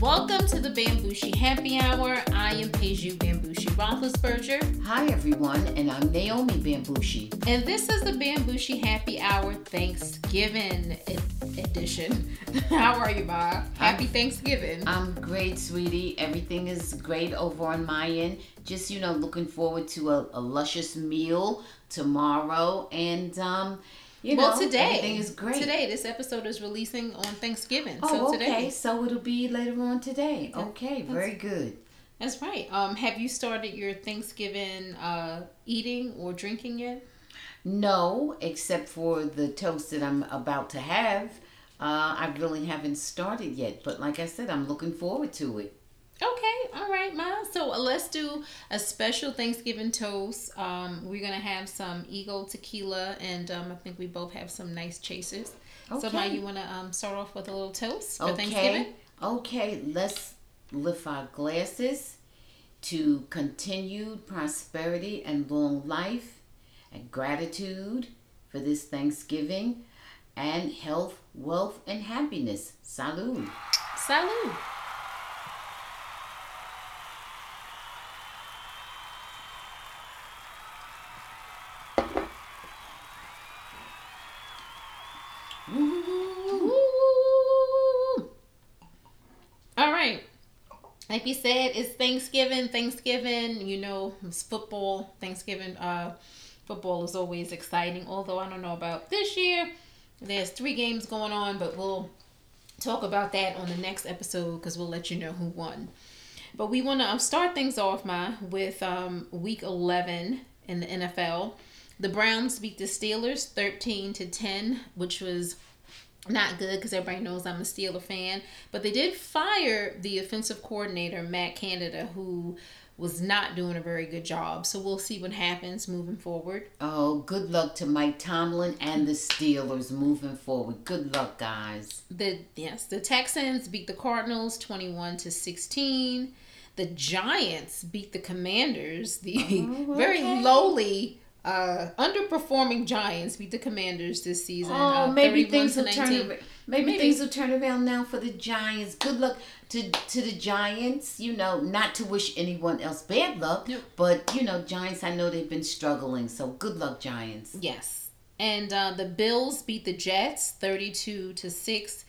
Welcome to the Bambushi Happy Hour. I am Peju Bambushi Roethlisberger. Hi, everyone, and I'm Naomi Bambushi. And this is the Bambushi Happy Hour Thanksgiving edition. How are you, Ma? Happy I'm, Thanksgiving. I'm great, sweetie. Everything is great over on my end. Just, you know, looking forward to a, a luscious meal tomorrow. And, um, you well, know, today everything is great. Today, this episode is releasing on Thanksgiving. Oh, so okay. Today. So it'll be later on today. Okay, that's, very good. That's right. Um, have you started your Thanksgiving uh, eating or drinking yet? No, except for the toast that I'm about to have. Uh, I really haven't started yet, but like I said, I'm looking forward to it. Okay, all right, Ma. So uh, let's do a special Thanksgiving toast. Um, we're gonna have some Eagle tequila, and um, I think we both have some nice chasers. Okay. So, Ma, you wanna um, start off with a little toast for okay. Thanksgiving? Okay, let's lift our glasses to continued prosperity and long life, and gratitude for this Thanksgiving, and health, wealth, and happiness. Salud. Salud. Like we said, it's Thanksgiving. Thanksgiving, you know, it's football. Thanksgiving, uh, football is always exciting. Although I don't know about this year. There's three games going on, but we'll talk about that on the next episode because we'll let you know who won. But we want to um, start things off, my with um, week 11 in the NFL. The Browns beat the Steelers 13 to 10, which was not good because everybody knows I'm a Steeler fan. But they did fire the offensive coordinator, Matt Canada, who was not doing a very good job. So we'll see what happens moving forward. Oh, good luck to Mike Tomlin and the Steelers moving forward. Good luck, guys. The yes, the Texans beat the Cardinals 21 to 16. The Giants beat the Commanders, the oh, okay. very lowly uh, underperforming Giants beat the Commanders this season. Oh, uh, maybe things will turn. Maybe, maybe, things will turn around now for the Giants. Good luck to to the Giants. You know, not to wish anyone else bad luck, nope. but you know, Giants. I know they've been struggling, so good luck, Giants. Yes, and uh, the Bills beat the Jets thirty-two to six.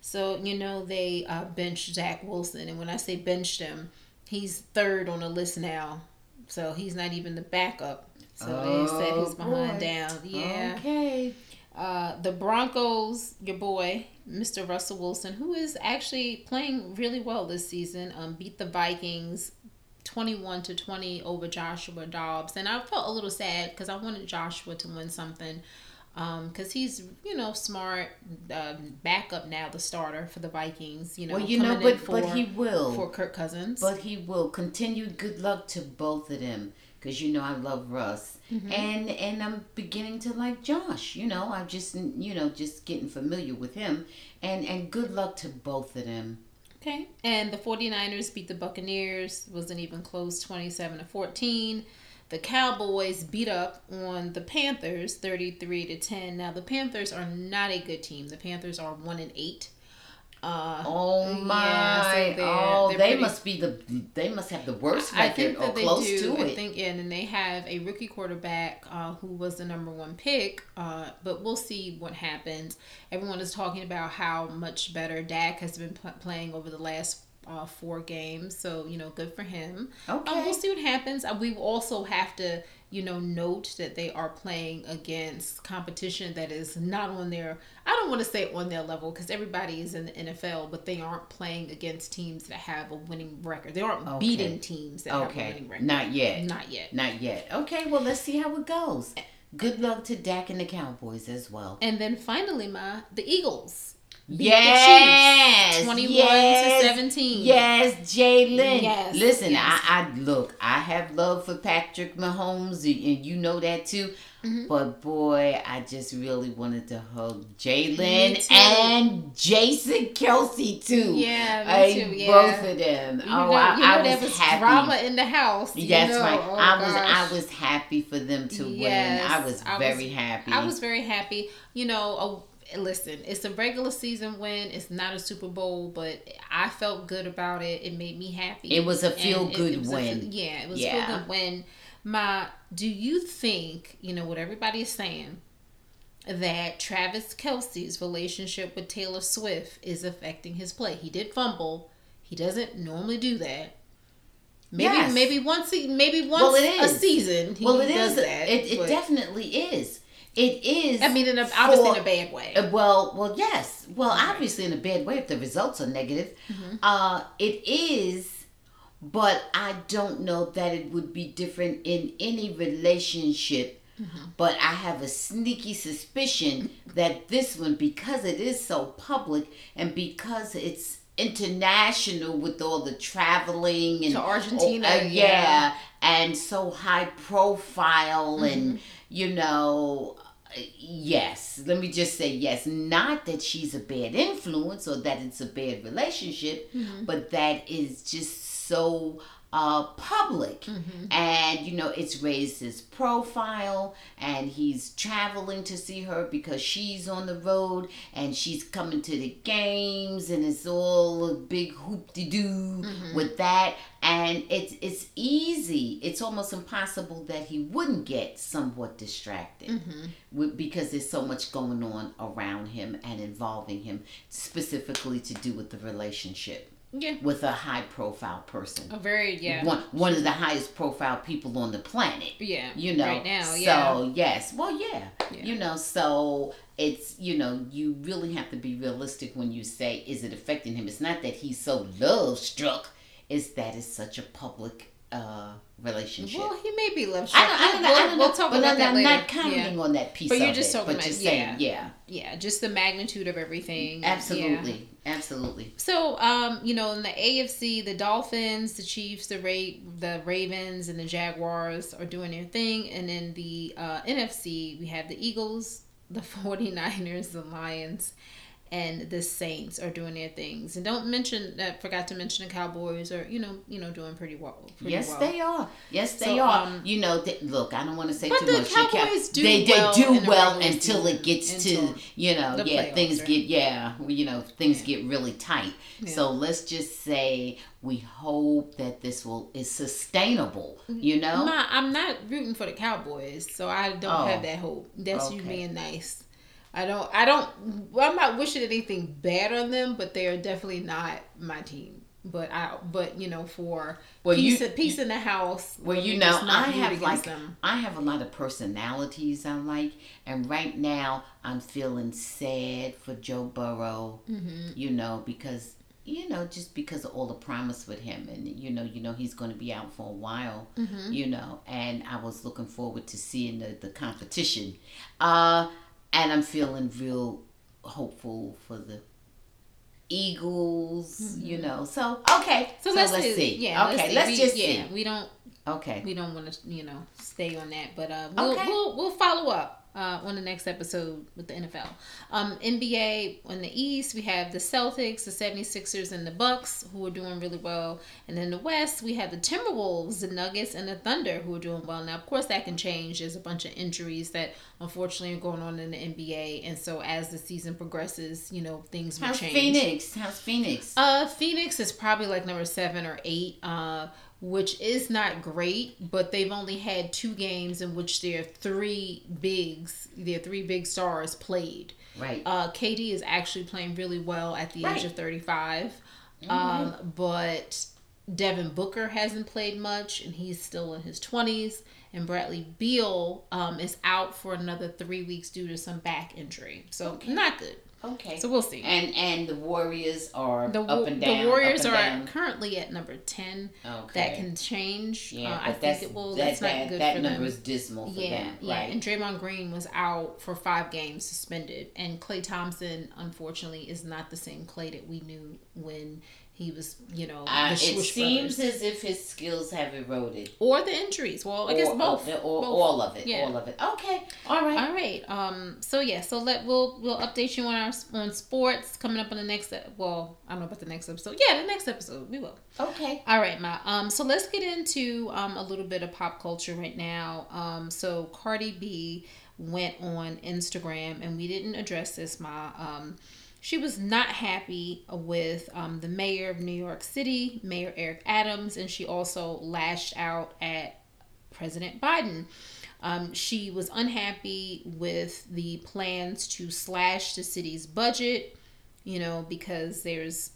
So you know they uh, benched Zach Wilson, and when I say benched him, he's third on the list now. So he's not even the backup. So oh, they set his behind boy. down. Yeah. Okay. Uh, the Broncos, your boy, Mr. Russell Wilson, who is actually playing really well this season, um, beat the Vikings 21 to 20 over Joshua Dobbs. And I felt a little sad because I wanted Joshua to win something because um, he's you know smart uh, backup now the starter for the Vikings you know well you know but for, but he will for Kirk Cousins but he will continue good luck to both of them because you know I love Russ, mm-hmm. and and I'm beginning to like Josh. You know, I'm just you know just getting familiar with him, and and good luck to both of them. Okay, and the 49ers beat the Buccaneers. wasn't even close, 27 to 14. The Cowboys beat up on the Panthers 33 to 10. Now the Panthers are not a good team. The Panthers are 1 and 8. Uh, oh my! Yeah, so oh, they pretty, must be the. They must have the worst record I think that or close do. to I it. I think, yeah, and they have a rookie quarterback uh, who was the number one pick. Uh, but we'll see what happens. Everyone is talking about how much better Dak has been pl- playing over the last uh, four games. So you know, good for him. Okay, um, we'll see what happens. Uh, we also have to you know, note that they are playing against competition that is not on their, I don't want to say on their level because everybody is in the NFL, but they aren't playing against teams that have a winning record. They aren't okay. beating teams that okay. have a winning record. Not yet. Not yet. Not yet. Okay, well, let's see how it goes. Good luck to Dak and the Cowboys as well. And then finally, my the Eagles yes, 21 yes, to 17. Yes, Jalen. Yes. Listen, yes. I, I look, I have love for Patrick Mahomes, and you know that too. Mm-hmm. But boy, I just really wanted to hug Jalen and Jason Kelce too. Yeah, me too. Yeah. both of them. You oh, know, I, you know, I was, was happy. Drama in the house. Yes, know. right. Oh, I was, I was happy for them to yes, win. I was I very was, happy. I was very happy. You know listen, it's a regular season win. It's not a Super Bowl, but I felt good about it. It made me happy. It was a feel it- good it a win. feel- yeah, it was a feel good win. My, do you think you know what everybody is saying? That Travis Kelce's relationship with Taylor Swift is affecting his play. He did fumble. He doesn't normally do that. Maybe Yes. maybe once a- maybe once Well, it a season he well, it does is. that. it it definitely is. It is. I mean, in a, obviously in a bad way. Uh, Well, well, yes. Well, obviously in a bad way if the results are negative. Mm-hmm. Uh, it is, but I don't know that it would be different in any relationship. Mm-hmm. But I have a sneaky suspicion that this one, because it is so public and because it's international with all the traveling and To Argentina, uh, yeah. yeah, and so high profile and Mm-hmm. you know yes let me just say yes not that she's a bad influence or that it's a bad relationship Mm-hmm. but that is just so uh public. Mm-hmm. and you know it's raised his profile and he's traveling to see her because she's on the road and she's coming to the games and it's all a big hoop-de-doo with that. And it's it's easy. It's almost impossible that he wouldn't get somewhat distracted with, because there's so much going on around him and involving him specifically to do with the relationship yeah, with a high profile person a very yeah, one one of the highest profile people on the planet. yeah. You know, right now, so yeah. yes, well, yeah. Yeah. you know, so it's you know, you really have to be realistic when you say, is it affecting him? It's not that he's so love struck; it's that it's such a public uh relationship. Well, he may be love I don't, I don't know. We'll, I don't we'll talk but about I'm, that I'm later. not commenting on that piece. But you're of just it, talking about- just saying, yeah, yeah, yeah, just the magnitude of everything. Yeah. absolutely, absolutely. So, um, you know, in the AFC, the Dolphins, the Chiefs, the Ra- the Ravens, and the Jaguars are doing their thing. And in the uh, NFC, we have the Eagles, the 49ers, the Lions, and the Saints are doing their things. And don't mention that forgot to mention the Cowboys are, you know, you know, doing pretty well. Pretty Yes, well. they are. Yes, they So, are. um, you know, they, look, I don't want to say too the much. They Cowboys do they, well do well until it gets to you know, yeah, things right? get yeah, you know, things get really tight. Yeah. So let's just say we hope that this will is sustainable. You know, Ma, I'm not rooting for the Cowboys, so I don't Oh. have that hope. That's you being nice. I don't. I don't. well, I'm not wishing anything bad on them, but they are definitely not my team. But I. But you know, for Well, peace, you- in- peace in the house. Well, you know, I have like them. I have a lot of personalities I like, and right now I'm feeling sad for Joe Burrow. Mm-hmm. You know, because you know just because of all the promise with him, and you know, you know he's going to be out for a while. Mm-hmm. You know, and I was looking forward to seeing the the competition, uh, and I'm feeling real hopeful for the. Eagles, you know. So okay, Mm-hmm. So, let's, see. Yeah. okay, let's, let's. We- just yeah, see. We don't. Okay. We don't want to. You know, stay on that. But uh, we'll Okay. we'll we'll follow up. Uh, on the next episode with the NFL. Um, NBA on the East, we have the Celtics, the 76ers, and the Bucks, who are doing really well. And in the West, we have the Timberwolves, the Nuggets, and the Thunder, who are doing well. Now, of course, that can change. There's a bunch of injuries that unfortunately are going on in the NBA. And so as the season progresses, you know, things will How's change. Phoenix? How's Phoenix? Uh, Phoenix is probably like number seven or eight, uh, which is not great, but they've only had two games in which their three bigs, their three big stars played. right. Uh, KD is actually playing really well at the age of 35. Um, but Devin Booker hasn't played much and he's still in his 20s. And Bradley Beal um, is out for another three weeks due to some back injury. So, not good. okay. So, we'll see. and and the Warriors are The, up and down. the Warriors are down. currently at number 10. Okay. That can change. Yeah, uh, I that's, think it will. That, That's not that, good that for number them. is dismal for Yeah, them. yeah. Right. And Draymond Green was out for five games suspended. And Klay Thompson, unfortunately, is not the same Klay that we knew when he was, you know, Uh, it seems brothers. as if his skills have eroded. or the injuries. Well, I guess Or- both. or- or Both. all of it. Yeah. All of it. Okay. All right. All right. Um. So yeah. So let we'll we'll update you on our on sports coming up on the next. e- Well, I don't know about the next episode. Yeah, the next episode we will. Okay. All right, Ma. Um. So let's get into um a little bit of pop culture right now. Um. So Cardi B went on Instagram, and we didn't address this, Ma. Um. She was not happy with um, the mayor of New York City, Mayor Eric Adams, and she also lashed out at President Biden. Um, she was unhappy with the plans to slash the city's budget, you know, because there's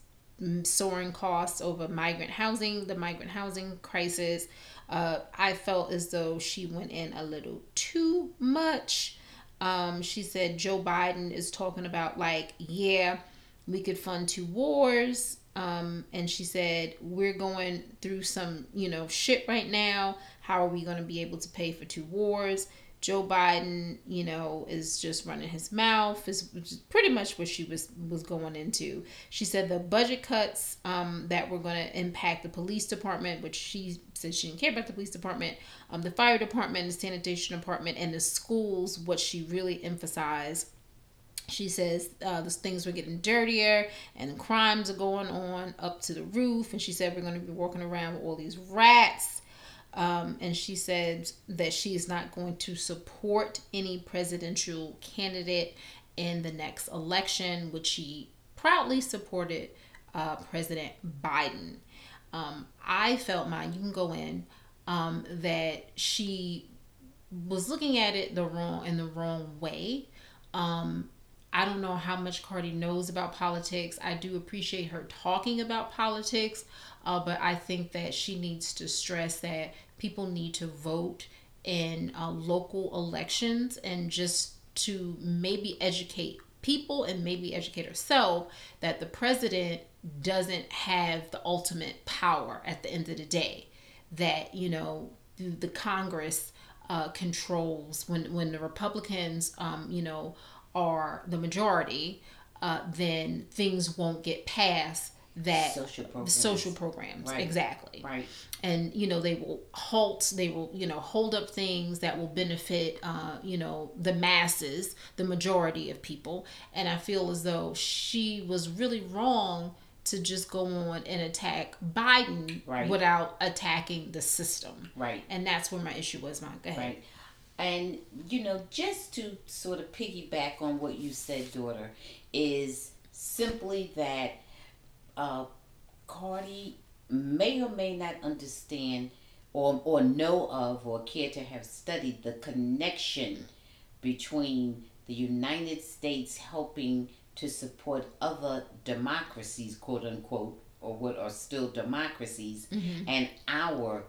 soaring costs over migrant housing, the migrant housing crisis. Uh, I felt as though she went in a little too much. Um, she said Joe Biden is talking about, like, yeah, we could fund two wars. Um, and she said, we're going through some, you know, shit right now. How are we going to be able to pay for two wars? Joe Biden, you know, is just running his mouth. Is is pretty much what she was was going into. She said the budget cuts um, that were going to impact the police department, which she said she didn't care about the police department, um, the fire department, the sanitation department, and the schools. What she really emphasized she says uh, those things were getting dirtier and crimes are going on up to the roof. And she said we're going to be walking around with all these rats. Um, and she said that she is not going to support any presidential candidate in the next election, which she proudly supported uh, President Biden. Um, I felt mine, you can go in, um, that she was looking at it the wrong in the wrong way. Um, I don't know how much Cardi knows about politics. I do appreciate her talking about politics, uh, but I think that she needs to stress that people need to vote in uh, local elections and just to maybe educate people and maybe educate herself that the president doesn't have the ultimate power at the end of the day. That, you know, the, Congress uh, controls when, when the Republicans, um, you know, are the majority, uh, then things won't get past that Social programs. social programs Right. exactly Right. and you know they will halt they will you know hold up things that will benefit uh, you know the masses the majority of people and i feel as though she was really wrong to just go on and attack biden Right. without attacking the system Right. and that's where my issue was mine go ahead Right. And, you know, just to sort of piggyback on what you said, daughter, is simply that uh, Cardi may or may not understand or, or know of or care to have studied the connection between the United States helping to support other democracies, quote unquote, or what are still democracies, and our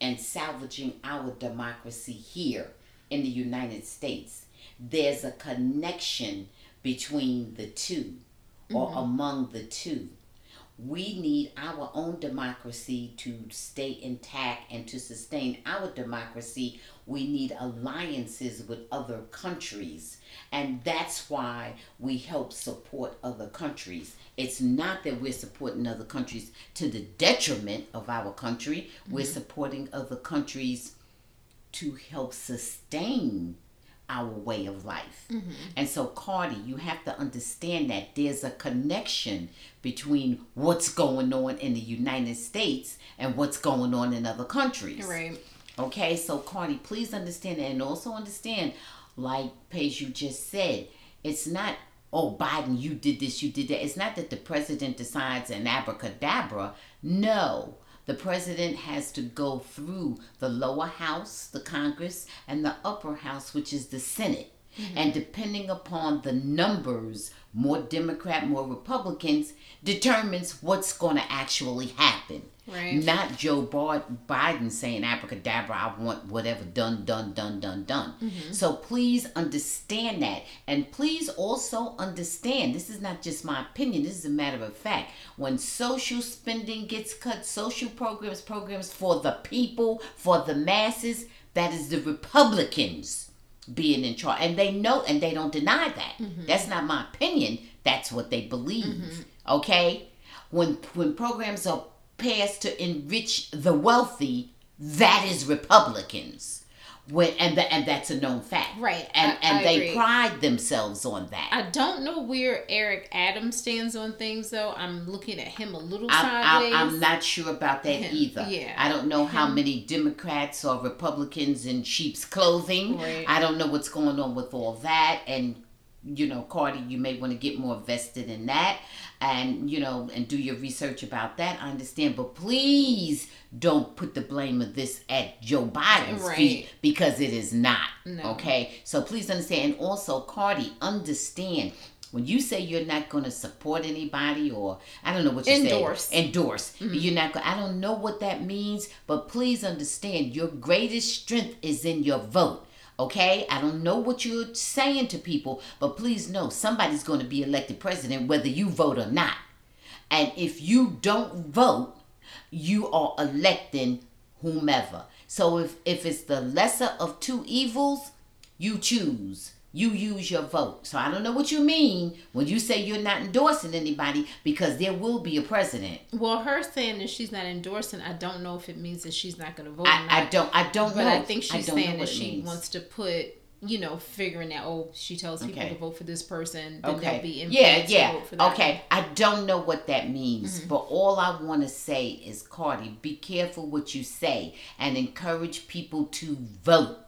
and salvaging our democracy here in the United States. There's a connection between the 2 or mm-hmm. among the two. We need our own democracy to stay intact and to sustain our democracy. We need alliances with other countries. And that's why we help support other countries. It's not that we're supporting other countries to the detriment of our country, we're mm-hmm. supporting other countries to help sustain our way of life. Mm-hmm. And so, Cardi, you have to understand that there's a connection between what's going on in the United States and what's going on in other countries. right Okay, so Cardi, please understand that and also understand, like Paige, you just said, it's not, oh, Biden, you did this, you did that. It's not that the president decides an abracadabra. No, the president has to go through the lower house, the Congress, and the upper house, which is the Senate. Mm-hmm. And depending upon the numbers, more Democrat, more Republicans, determines what's going to actually happen. Right. Not Joe Biden saying abracadabra, I want whatever done, done, done, done, done. Mm-hmm. So please understand that. And please also understand this is not just my opinion, this is a matter of fact. When social spending gets cut, social programs, programs for the people, for the masses, that is the Republicans being in charge. And they know and they don't deny that. Mm-hmm. That's not my opinion. That's what they believe. Mm-hmm. Okay? when when programs are passed to enrich the wealthy, that is Republicans. When and the, and that's a known fact, Right. And I- and I they agree. pride themselves on that. I don't know where Eric Adams stands on things, though. I'm looking at him a little I'm, sideways. I'm, I'm not sure about that Him, either. yeah. I don't know how many Democrats or Republicans in sheep's clothing. Right. I don't know what's going on with all that. And, you know, Cardi, you may want to get more vested in that and, you know, and do your research about that. I understand. But please don't put the blame of this at Joe Biden's Right. feet because it is not. No. Okay? So please understand. And also, Cardi, understand. When you say you're not going to support anybody, or I don't know what you Endorse. say, endorse. Mm-hmm. You're not. I don't know what that means, but please understand. Your greatest strength is in your vote. Okay, I don't know what you're saying to people, but please know somebody's going to be elected president whether you vote or not. And if you don't vote, you are electing whomever. So if if it's the lesser of two evils, you choose. You use your vote. So I don't know what you mean when you say you're not endorsing anybody because there will be a president. well, her saying that she's not endorsing, I don't know if it means that she's not going to vote. I, I don't I don't but know. I think she's don't saying that she means. wants to put, you know, figuring out. Oh, she tells people Okay. to vote for this person. Then they'll Okay. be Yeah, yeah. vote for that. Okay. I don't know what that means, Mm-hmm. but all I want to say is, Cardi, be careful what you say and encourage people to vote.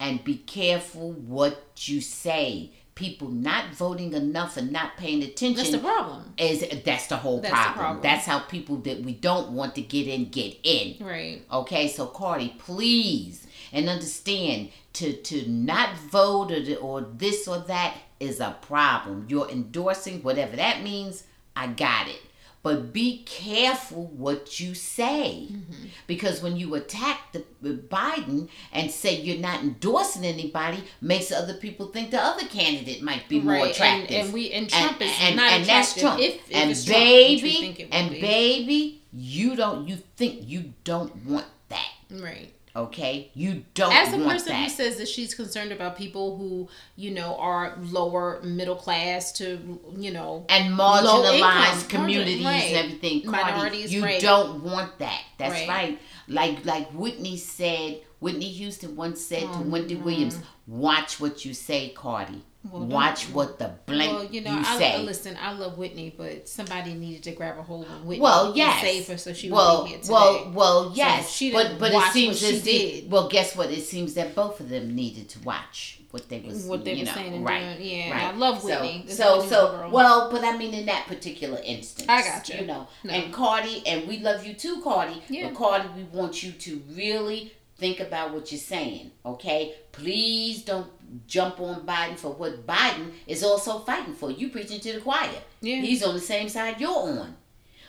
And be careful what you say. People not voting enough and not paying attention That's the problem. is that's the whole That's the problem. problem. That's how people that we don't want to get in get in. Right. Okay, so Cardi, please and understand to to not vote or, or this or that is a problem. You're endorsing whatever that means. I got it. But be careful what you say. Mm-hmm. Because when you attack the uh, Biden and say you're not endorsing anybody, makes other people think the other candidate might be more Right, and- attractive. and we- and Trump is and, not and that's attractive Trump. if- if and Trump, baby, think it and be. baby, you don't you think you don't want that. Right. Okay? You don't As a person who says that she's concerned about people who, you know, are lower middle class to, you know, and marginalized communities right. and everything. Cardi, Minorities, you right. don't want that. That's Right. right. Like like Whitney said, Whitney Houston once said to Mm-hmm. Wendy Williams, "Watch what you say, Cardi. Well, Watch what the blank well, you know, you I, say." I listen. I love Whitney, but somebody needed to grab a hold of Whitney. Well, and yes. save her so she well, would be here today. well, well, yes. she but but it seems as did. well, guess what? It seems that both of them needed to watch what they was What they you were know, saying and right, doing. Yeah, right. I love So- Whitney. So, so, a well, but I mean, in that particular instance, I gotcha. You know, No. and Cardi, and we love you too, Cardi. Yeah. But Cardi, we want you to really think about what you're saying. Okay, please don't jump on Biden for what Biden is also fighting for. You preaching to the choir. Yeah. He's on the same side you're on,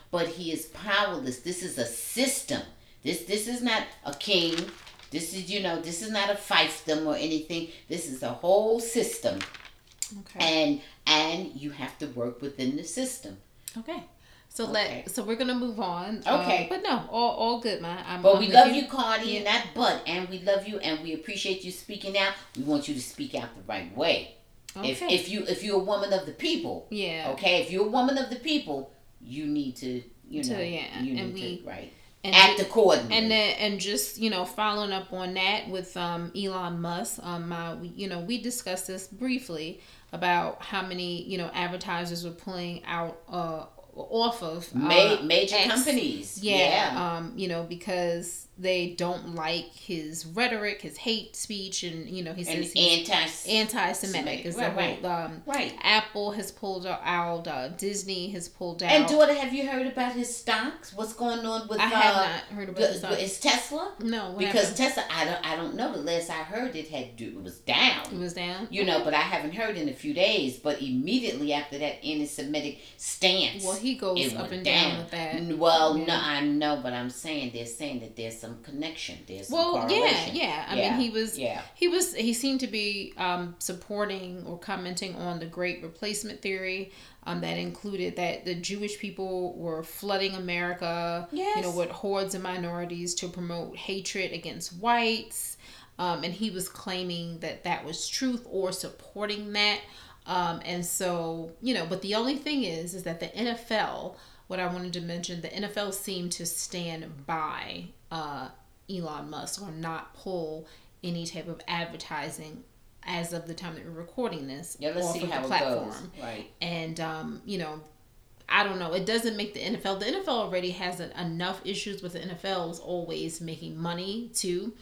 but he is powerless. This is a system. This this is not a king. This is you know this is not a fiefdom or anything. This is a whole system, okay. and and you have to work within the system. Okay. So Okay. let so we're gonna move on. Okay. Um, but no, all all good, man. I'm, But I'm we love you, Cardi, and Yeah. that but, and we love you, and we appreciate you speaking out. We want you to speak out the right way. If Okay. if if you if you're a woman of the people, Yeah. okay. If you're a woman of the people, you need to you To- know yeah, you and we- to right And act accordingly. and then and just you know following up on that with um Elon Musk um my we, you know we discussed this briefly about how many you know advertisers were pulling out uh off of uh, Ma- major X. companies. yeah, Yeah. um you know because they don't like his rhetoric his hate speech and you know he and says he's anti anti-Semitic is Right, the whole right. um right. Apple has pulled out uh, Disney has pulled out And daughter, have you heard about his stocks? What's going on with I have uh, not heard about the- is Tesla? no Because happened? Tesla, I don't, I don't know. The last I heard, it had do, it was down. it was down You know, but I haven't heard in a few days. But immediately after that anti-Semitic stance, well he goes up and down, down. with that Well, Yeah. no, I know, but I'm saying they're saying that there's some connection. There's some Well, yeah, yeah. I Yeah, mean, he was yeah. he was he seemed to be um, supporting or commenting on the Great Replacement theory. Um, that included that the Jewish people were flooding America, yes. you know, with hordes of minorities to promote hatred against whites. Um, and he was claiming that that was truth or supporting that. Um, and so, you know, but the only thing is, is that the NFL what I wanted to mention, the NFL seemed to stand by uh, Elon Musk or not pull any type of advertising as of the time that we're recording this Yeah, let's off see of how the platform. goes. Right. And um, you know, I don't know. It doesn't make the NFL. The NFL already has enough issues with the NFL is always making money too.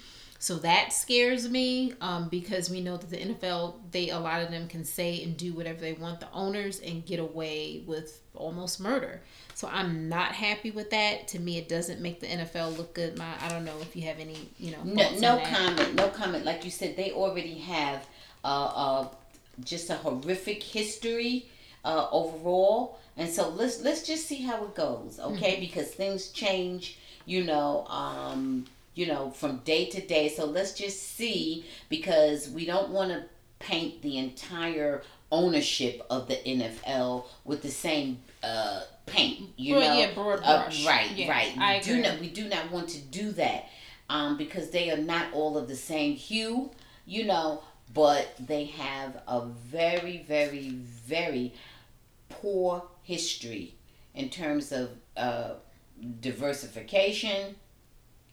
So that scares me um, because we know that the NFL, they a lot of them can say and do whatever they want, the owners, and get away with almost murder. So I'm not happy with that. To me, it doesn't make the NFL look good. My I don't know if you have any you know No, no comment. No comment. Like you said, they already have uh, uh, just a horrific history uh, overall, and so let's let's just see how it goes, okay? Mm-hmm. Because things change, you know. Um, you know, from day to day. So let's just see because we don't want to paint the entire ownership of the NFL with the same uh, paint. You Well, know, yeah, broad Uh, brush. right, Yeah, right. I We do not we do not want to do that um, because they are not all of the same hue, you know, but they have a very, very, very poor history in terms of uh, diversification,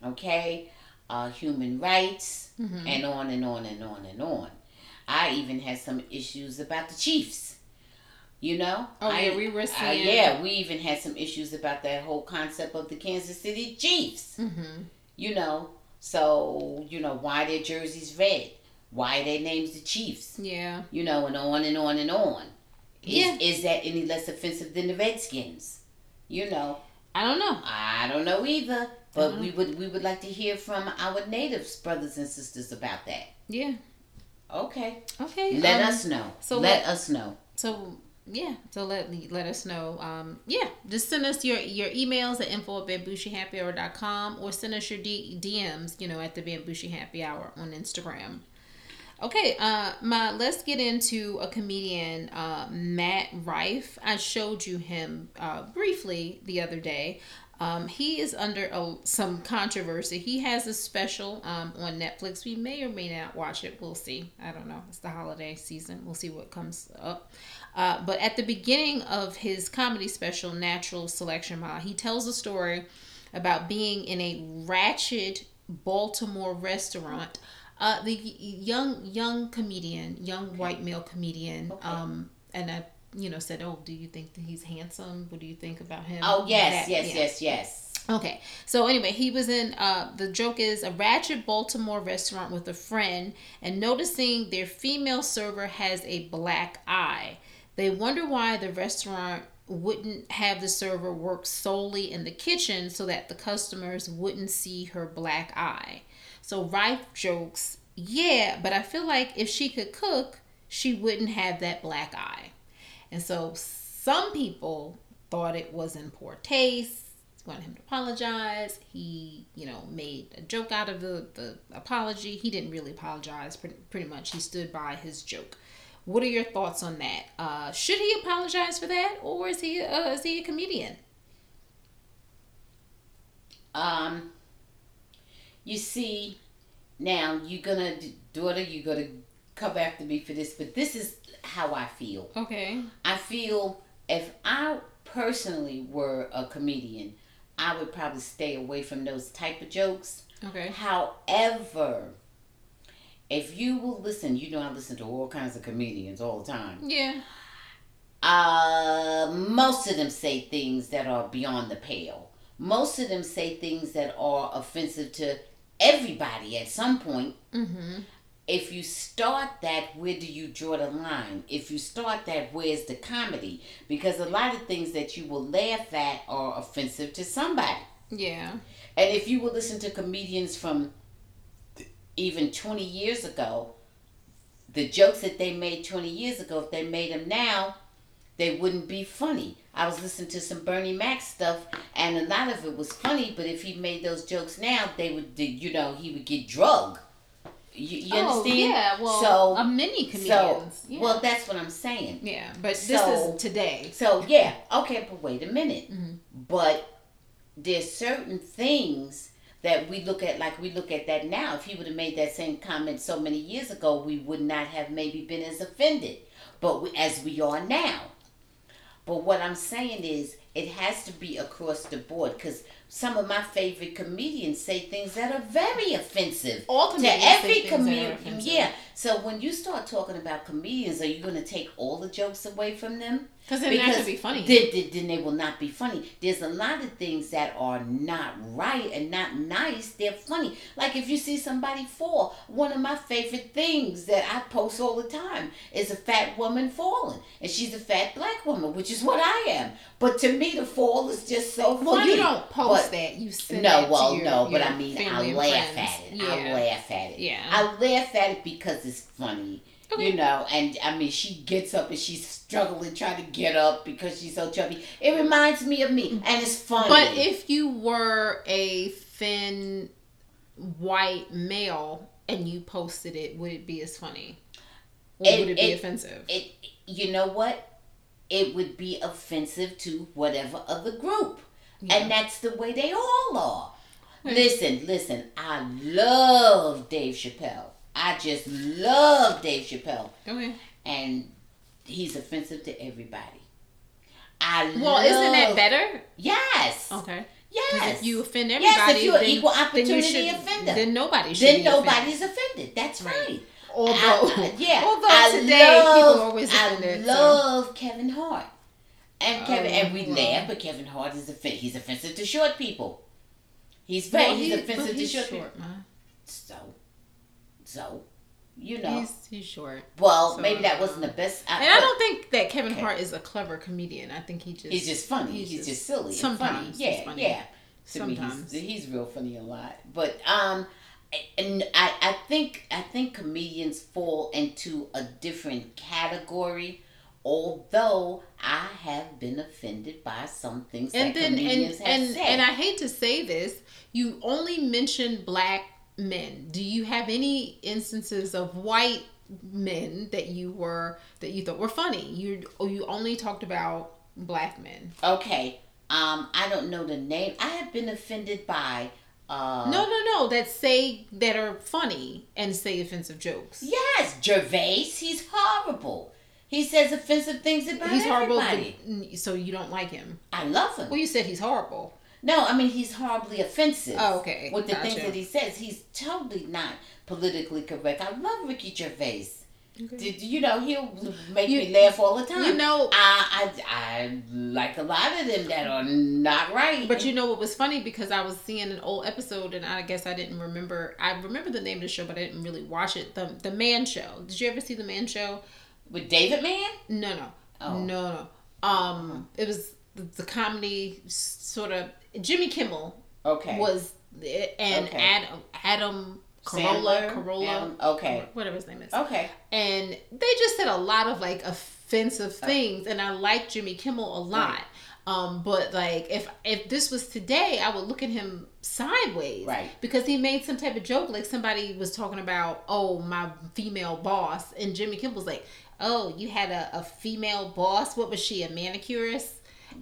okay, uh, human rights, Mhm. and on and on and on and on. I even had some issues about the Chiefs. You know? Oh, I, yeah, we were uh, yeah, we even had some issues about that whole concept of the Kansas City Chiefs. Mm-hmm. You know, so you know why their jerseys red, why their names the Chiefs. Yeah. You know, and on and on and on. Is, Yeah. is that any less offensive than the Redskins? You know, I don't know. I don't know either, but we would we would like to hear from our natives brothers and sisters about that. Yeah. Okay, Okay. let um, us know. so let, let- us know. So yeah, so let let us know. Um, yeah, just send us your your emails at info at bambushihappyhour.com or send us your D- DMs, you know, at the Bambushi Happy Hour on Instagram. Okay, uh, my let's get into a comedian, uh, Matt Rife. I showed you him uh, briefly the other day. Um, he is under a, some controversy. He has a special um, on Netflix. We may or may not watch it. We'll see. I don't know. It's the holiday season. We'll see what comes up. Uh, but at the beginning of his comedy special, Natural Selection Mile, he tells a story about being in a ratchet Baltimore restaurant. Uh, the young young comedian, young white male comedian, Okay. um, and I, you know, said, "Oh, do you think that he's handsome? What do you think about him?" Oh yes, That- yes, yeah. yes, yes. Okay, so anyway, he was in. Uh, the joke is a ratchet Baltimore restaurant with a friend, and noticing their female server has a black eye. They wonder why the restaurant wouldn't have the server work solely in the kitchen so that the customers wouldn't see her black eye. So Rife jokes, yeah, but I feel like if she could cook, she wouldn't have that black eye. And so some people thought it was in poor taste, wanted him to apologize. He, you know, made a joke out of the, the apology. He didn't really apologize, pretty, pretty much. He stood by his joke. What are your thoughts on that? Uh, should he apologize for that, or is he uh, is he a comedian? Um, you see, now you're gonna, daughter, you're gonna come after me for this, but this is how I feel. Okay. I feel if I personally were a comedian, I would probably stay away from those type of jokes. Okay. However, if you will listen, you know I listen to all kinds of comedians all the time. Yeah. Uh, most of them say things that are beyond the pale. Most of them say things that are offensive to everybody at some point. Mm-hmm. If you start that, where do you draw the line? If you start that, where's the comedy? Because a lot of things that you will laugh at are offensive to somebody. Yeah. And if you will listen to comedians from even 20 years ago, the jokes that they made 20 years ago, if they made them now, they wouldn't be funny. I was listening to some Bernie Mac stuff, and a lot of it was funny, but if he made those jokes now, they would, you know, he would get drugged. You, you oh, understand? yeah. Well, so, uh, many so, yeah. well, that's what I'm saying. yeah, but this is today. So yeah, okay, but wait a minute. Mhm. But there's certain things that we look at like we look at that now. If he would have made that same comment so many years ago, we would not have maybe been as offended, but we, as we are now. But what I'm saying is, it has to be across the board because some of my favorite comedians say things that are very offensive All to comedians say every things that are comedian. Yeah. So when you start talking about comedians, are you going to take all the jokes away from them? Because then that could be funny. Then, then, then they will not be funny. There's a lot of things that are not right and not nice. They're funny. Like if you see somebody fall, one of my favorite things that I post all the time is a fat woman falling, and she's a fat black woman, which is what I am. But to me, the fall is just so funny. well, you don't post But- that. You send no, that well, to your, no, but I mean, I laugh at it. Yeah. I laugh at it. Yeah. I laugh at it because it's funny. Okay. You know, and I mean, she gets up and she's struggling trying to get up because she's so chubby. It reminds me of me, and it's funny. But if you were a thin white male and you posted it, would it be as funny? Or It- would it be it- offensive? it, you know what? It would be offensive to whatever other group, and that's the way they all are. Listen, listen. I love Dave Chappelle. I just love Dave Chappelle. okay. and he's offensive to everybody. I love Well, love, isn't that better? Yes. Okay. Yes. if you offend everybody, Yes, if you're an then, equal then opportunity should, offender. then nobody should. then be offended. nobody's offended. That's Right. right. Although, I- yeah. although I today love, people are always I offended. so- love Kevin Hart. And oh, Kevin, and we Oh, wow. laugh, but Kevin Hart is offensive. He's offensive to short people. He's very, Well, he's he- offensive but to short, short, people. man. So, so, you know. He's he's short. well, so, maybe that wasn't the best. And I don't think that Kevin Okay. Hart is a clever comedian. I think he just He's just funny. He's, he's just, silly. and sometimes Yeah, funny. yeah. To Sometimes. me, he's, he's real funny a lot. But um, and I I think I think comedians fall into a different category. Although I have been offended by some things and that then and have and, said. and I hate to say this, you only mention black men. Do you have any instances of white men that you were that you thought were funny? You you only talked about black men. okay, um, I don't know the name. I have been offended by. Uh, No, no, no. That say that are funny and say offensive jokes. Yes, Gervais. He's horrible. He says offensive things about He's horrible. everybody. So you don't like him. I love him. Well, you said he's horrible. No, I mean he's horribly offensive. Oh, okay. With the Gotcha. things that he says, he's totally not politically correct. I love Ricky Gervais. Did you know he'll make You- me laugh all the time? You know, I, I I like a lot of them that are not right. But you know what was funny because I was seeing an old episode and I guess I didn't remember. I remember the name of the show, but I didn't really watch it. The The Man Show. Did you ever see the Man Show? with David Man. No, no, Oh. no, no. Um, it was the, the comedy sort of Jimmy Kimmel Okay. was and Okay. Adam Adam Carolla? Carolla Adam- okay. whatever his name is Okay. and they just said a lot of like offensive things and i like jimmy kimmel a lot um but like if if this was today i would look at him sideways Right. because he made some type of joke like somebody was talking about oh my female boss and jimmy kimmel's like oh you had a, a female boss what was she a manicurist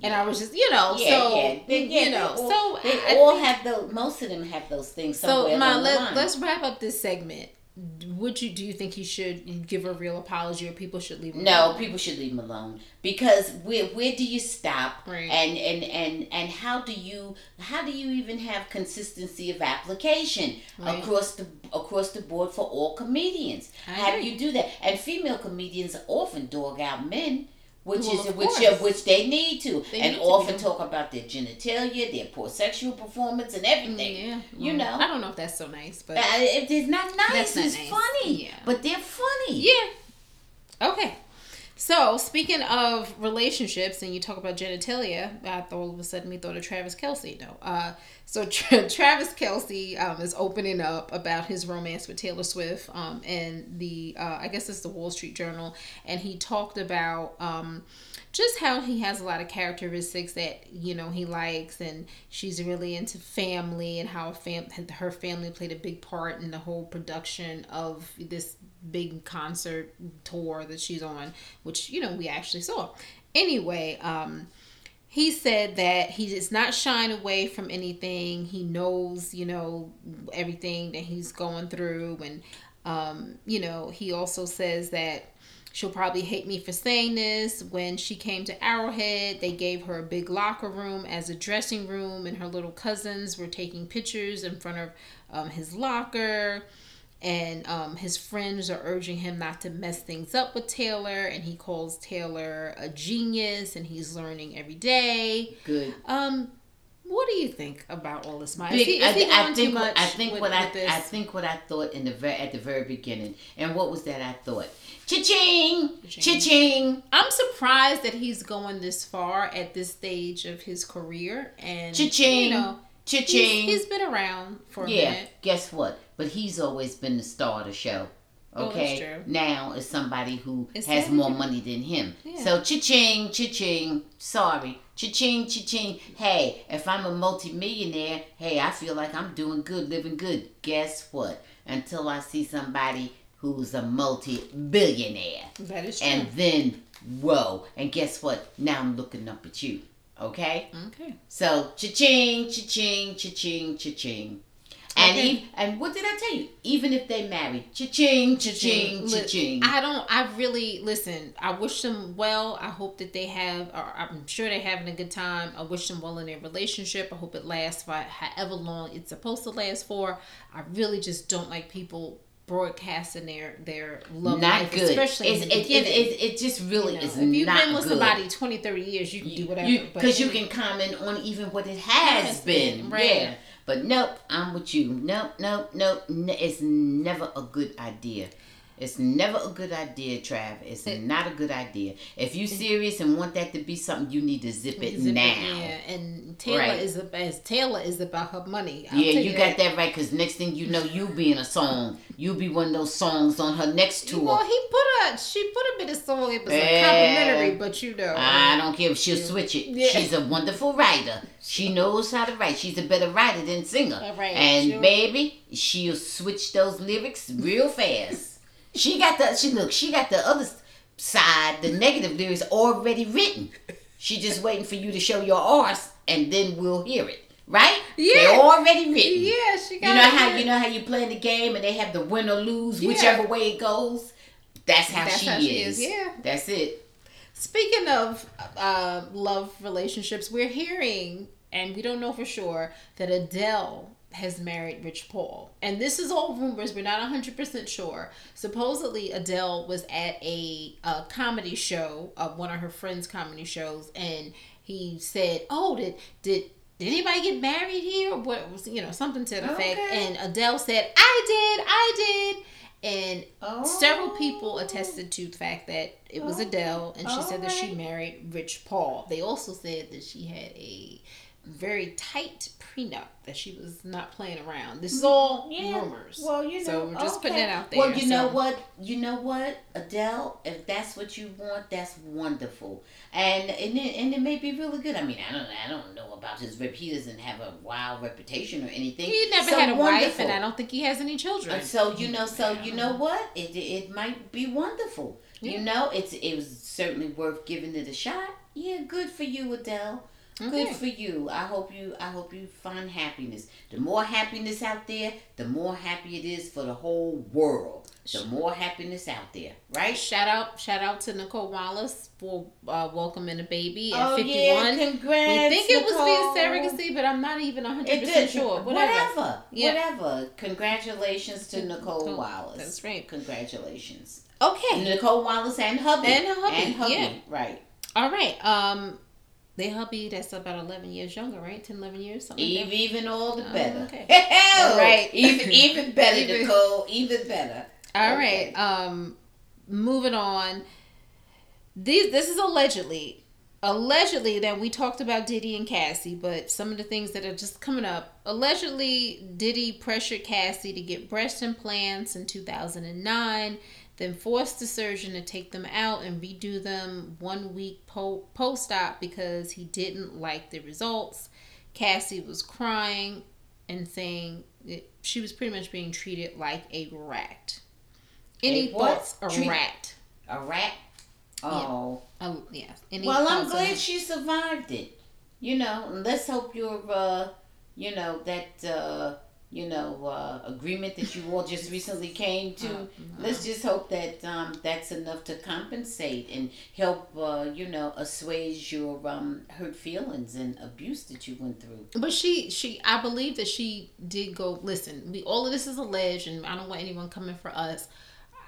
and i was just you know Yeah, so yeah, They- yeah, you know they all, so they I all think- have those. Most of them have those things. so my let, let's wrap up this segment would you do you think he should give a real apology or people should leave him No, alone? people should leave him alone because where where do you stop? Right. And and and and how do you how do you even have consistency of application Right. across the across the board for all comedians? I how do you do that? And female comedians often dog out men. Which Well, is which course. which they need to, They and need often be. talk about their genitalia, their poor sexual performance, and everything. Yeah, you well, know. I don't know if that's so nice, but Uh, if it's not nice, not it's nice. funny. Yeah. But they're funny. yeah. Okay. So speaking of relationships, and you talk about genitalia, I thought all of a sudden we thought of Travis Kelce. No, uh, so Tra- Travis Kelce um, is opening up about his romance with Taylor Swift, um, and the uh, I guess it's the Wall Street Journal, and he talked about um, just how he has a lot of characteristics that you know he likes, and she's really into family, and how fam- her family played a big part in the whole production of this big concert tour that she's on, which you know we actually saw. Anyway, um, he said that he does not shying away from anything. He knows, you know, everything that he's going through, and um, you know, he also says that She'll probably hate me for saying this. When she came to Arrowhead, they gave her a big locker room as a dressing room, and her little cousins were taking pictures in front of um, his locker. And um, his friends are urging him not to mess things up with Taylor, and he calls Taylor a genius, and he's learning every day. Good. Um, what do you think about all this, Maya? Big, he, is he I, I think too much I think with- what I? I think what I thought in the very at the very beginning, and what was that I thought? Cha-ching, Cha-ching. cha-ching, I'm surprised that he's going this far at this stage of his career, and Cha-ching. you know, cha-ching. he's been around for a yeah. minute. Guess what? But he's always been the star of the show. Oh, that's Okay. true. Now is somebody who Is has more true? money than him. Yeah. So cha-ching, cha-ching. Sorry, cha-ching, cha-ching. Hey, if I'm a multimillionaire, hey, I feel like I'm doing good, living good. Guess what? Until I see somebody who's a multi-billionaire. That is true. And then, whoa. And guess what? Now I'm looking up at you. Okay? okay. So, cha-ching, cha-ching, cha-ching, cha-ching. And, Okay. ev- and what did I tell you? Even if they marry, cha-ching, cha-ching, cha-ching. I don't. I really listen. I wish them well. I hope that they have. Or I'm sure they're having a good time. I wish them well in their relationship. I hope it lasts for however long it's supposed to last for. I really just don't like people broadcasting their their love Not life, good. especially It's, in it, the it, it, it just really You know, is if you've been with good. somebody 20, 30 years, you can do whatever. Because you, anyway. can comment on even what it has, Has been. been, right. Yeah. But nope, I'm with you. Nope, nope, nope. It's never a good idea. It's never a good idea, Trav. It's not a good idea. If you serious and want that to be something, you need to zip it Zip it, now. yeah, and Taylor Right. is best. Taylor is about her money. I'll Yeah, you got that right. Cause next thing you know, you be in a song. You be one of those songs on her next tour. Well, he put a she put a bit of song. It was Yeah. complimentary, but you know, I don't care if she'll Yeah. switch it. Yeah. She's a wonderful writer. She knows how to write. She's a better writer than singer. All right, and sure. baby, she'll switch those lyrics real fast. She got the she look. She got the other side, the negative lyrics already written. She just waiting for you to show your arse, and then we'll hear it. Right? Yeah. They're already written. yeah, she got. You know it. how you know how you play the game and they have the win or lose, Yeah. whichever way it goes. That's how, That's she, how is. she is, yeah. That's it. Speaking of uh, love relationships, we're hearing, and we don't know for sure, that Adele has married Rich Paul. And this is all rumors. We're not 100% sure. Supposedly, Adele was at a, a comedy show, uh, one of her friends' comedy shows, and he said, Oh, did, did, did anybody get married here? Or what was, you know, something to the effect. Okay. And Adele said, I did, I did. And Oh. several people attested to the fact that it was Oh. Adele, and she said that she married Rich Paul. They also said that she had a very tight prenup, that she was not playing around. This is mm-hmm. all Yeah. rumors. Well, you know, So we're just putting it out there, Well, you know what? You know what, Adele. If that's what you want, that's wonderful, and and it, and it may be really good. I mean, I don't I don't know about his rep. He doesn't have a wild reputation or anything. he never So had a wife, and I don't think he has any children. So you know, so you know what? It it might be wonderful. Yeah. You know, it's it was certainly worth giving it a shot. Yeah, good for you, Adele. Okay. Good for you. I hope you I hope you find happiness. The more happiness out there, the more happy it is for the whole world. The more happiness out there, right? Shout out, shout out to Nicolle Wallace for uh, welcoming a baby at Oh, 51. yeah, we think it was Nicolle. via surrogacy, but I'm not even 100% sure. Whatever. Whatever. Yeah. Whatever. Congratulations to Nicolle Nicolle, Wallace. that's right. Congratulations. Okay. Nicolle Wallace and hubby. And hubby, And hubby. yeah. Right. All right. Um, their hubby that's about 11 years younger, right? 10, 11 years, something like Even, all the Oh, better. okay. Hell, right. Even even better, Even- Nicolle. Even better. All Okay. right. Um, moving on. These this is allegedly allegedly that we talked about Diddy and Cassie, but some of the things that are just coming up. Allegedly, Diddy pressured Cassie to get breast implants in 2009, then forced the surgeon to take them out and redo them one week po- post-op because he didn't like the results. Cassie was crying and saying that she was pretty much being treated like a rat. Any A thoughts? A Treat- rat. A rat. Oh. Oh, yeah. Any Well, I'm on glad it? she survived it. You know, let's hope you're, uh, you know, that, uh, you know, uh, agreement that you all just recently came to. Uh, Let's just hope that um, that's enough to compensate and help, uh, you know, assuage your um, hurt feelings and abuse that you went through. But she, she, I believe that she did go. Listen, we all of this is alleged, and I don't want anyone coming for us.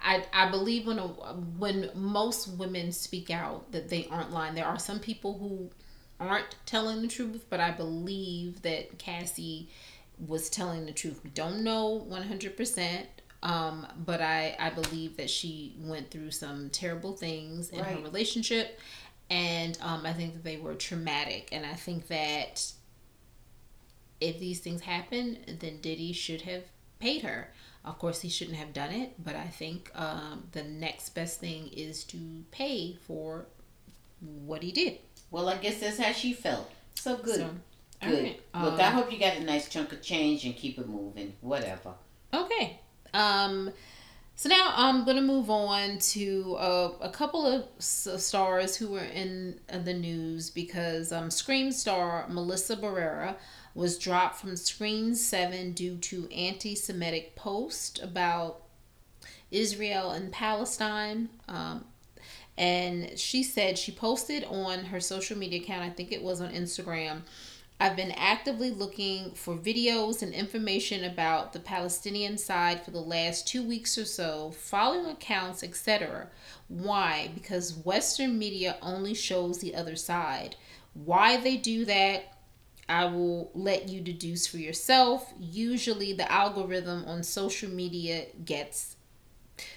I, I believe when a, when most women speak out that they aren't lying. There are some people who aren't telling the truth, but I believe that Cassie was telling the truth. We don't know 100%, um, but I, I believe that she went through some terrible things in Right. her relationship. And um, I think that they were traumatic. And I think that if these things happen, then Diddy should have paid her. Of course, he shouldn't have done it, but I think um, the next best thing is to pay for what he did. Well, I guess that's how she felt. So good. So, all good. right. Look, Um, I hope you got a nice chunk of change and keep it moving. Whatever. Okay. Um, so now I'm gonna move on to uh, a couple of stars who were in uh, the news because um, Scream star Melissa Barrera was dropped from Scream Seven due to anti-Semitic post about Israel and Palestine. Um, and she said she posted on her social media account, I think it was on Instagram. I've been actively looking for videos and information about the Palestinian side for the last two weeks or so, following accounts, etc. Why? Because Western media only shows the other side. Why they do that, I will let you deduce for yourself. Usually, the algorithm on social media gets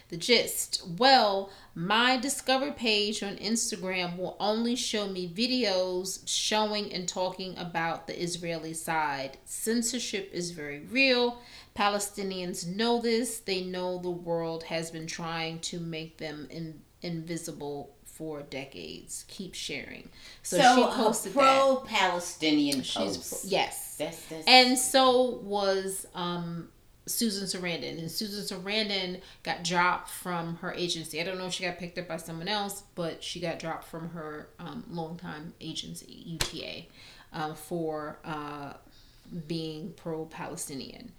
the gist. Well, my Discover page on Instagram will only show me videos showing and talking about the Israeli side. Censorship is very real. Palestinians know this. They know the world has been trying to make them in, invisible for decades. Keep sharing. So, So, she a posted that. pro-Palestinian She's post. pro- yes. That's, that's And so was um, Susan Sarandon. And Susan Sarandon got dropped from her agency. I don't know if she got picked up by someone else, but she got dropped from her um, longtime agency, UTA, um, for uh, being pro Palestinian.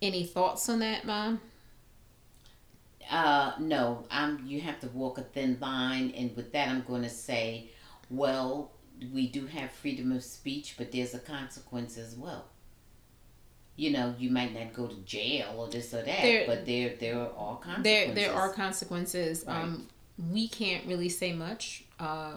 Any thoughts on that, Mom? Uh, no, I'm. You have to walk a thin line, and with that, I'm going to say, well, we do have freedom of speech, but there's a consequence as well. You know, you might not go to jail or this or that, There- but there there are all consequences. There, there are consequences. Right. Um, we can't really say much, uh,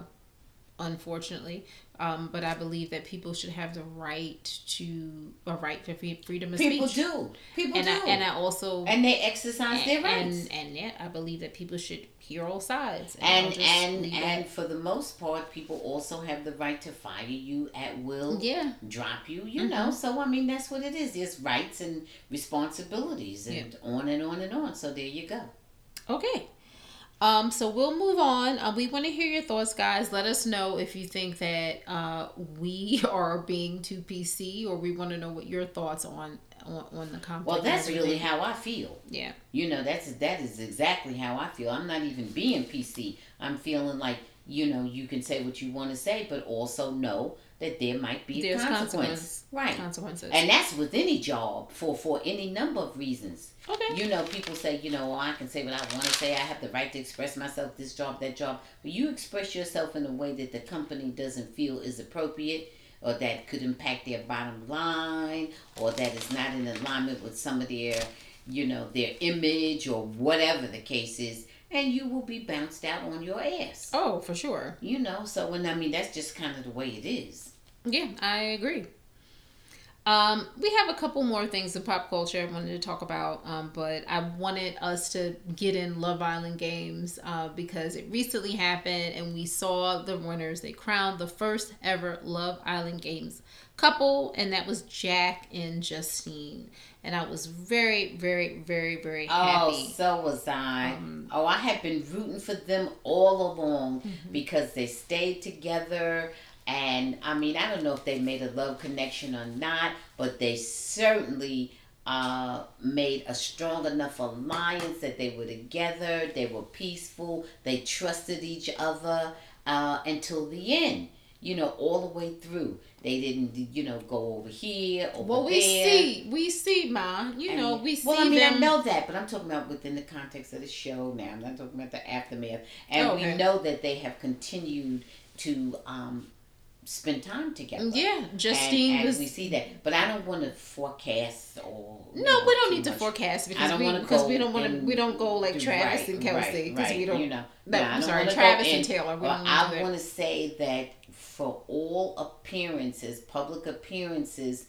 unfortunately. Um, but I believe that people should have the right to a right for freedom of people speech. People do. People and do, I, and I also and they exercise their rights. and and yeah, I believe that people should hear all sides. and I'll and and for the most part, people also have the right to fire you at will, yeah, drop you. You Mhm. know, so I mean that's what it is. There's rights and responsibilities, and on and on and on. So there you go. okay. Um, so we'll move on. Uh, we want to hear your thoughts, guys. Let us know if you think that uh, we are being too PC, or we want to know what your thoughts on on, on the conflict. Well, that's really how I feel. yeah. You know, that's that is exactly how I feel. I'm not even being PC. I'm feeling like you know you can say what you want to say, but also know that there might be There's consequence. consequence. Right. consequences. And that's with any job for for any number of reasons. okay. You know, people say, you know, oh, I can say what I want to say. I have the right to express myself, this job, that job. But you express yourself in a way that the company doesn't feel is appropriate or that could impact their bottom line or that is not in alignment with some of their, you know, their image or whatever the case is. And you will be bounced out on your ass. oh, for sure. You know, so, and I mean, that's just kind of the way it is. Yeah, I agree. Um, we have a couple more things in pop culture I wanted to talk about, um, but I wanted us to get in Love Island games uh, because it recently happened and we saw the winners. They crowned the first ever Love Island games couple, and that was Jack and Justine. And I was very, very, very, very happy. Oh, so was I. Um, oh, I have been rooting for them all along Mhm. because they stayed together. And I mean, I don't know if they made a love connection or not, but they certainly uh, made a strong enough alliance that they were together. They were peaceful. They trusted each other uh, until the end. you know, all the way through. They didn't, you know, go over here, over Well, we there. see, we see, ma. You know, we see Well, I mean, them. I know that, but I'm talking about within the context of the show now. I'm not talking about the aftermath. And Oh, Okay. we know that they have continued to um, spend time together. Yeah, Justine and, and was. we see that, but I don't want to forecast or no, know, we don't need to much. forecast I because we because we don't want to we don't go like Travis Right, and Kelce because right, we don't. You know, no, I I'm sorry, Travis in- and Taylor. We well, I want to say that for all appearances, public appearances,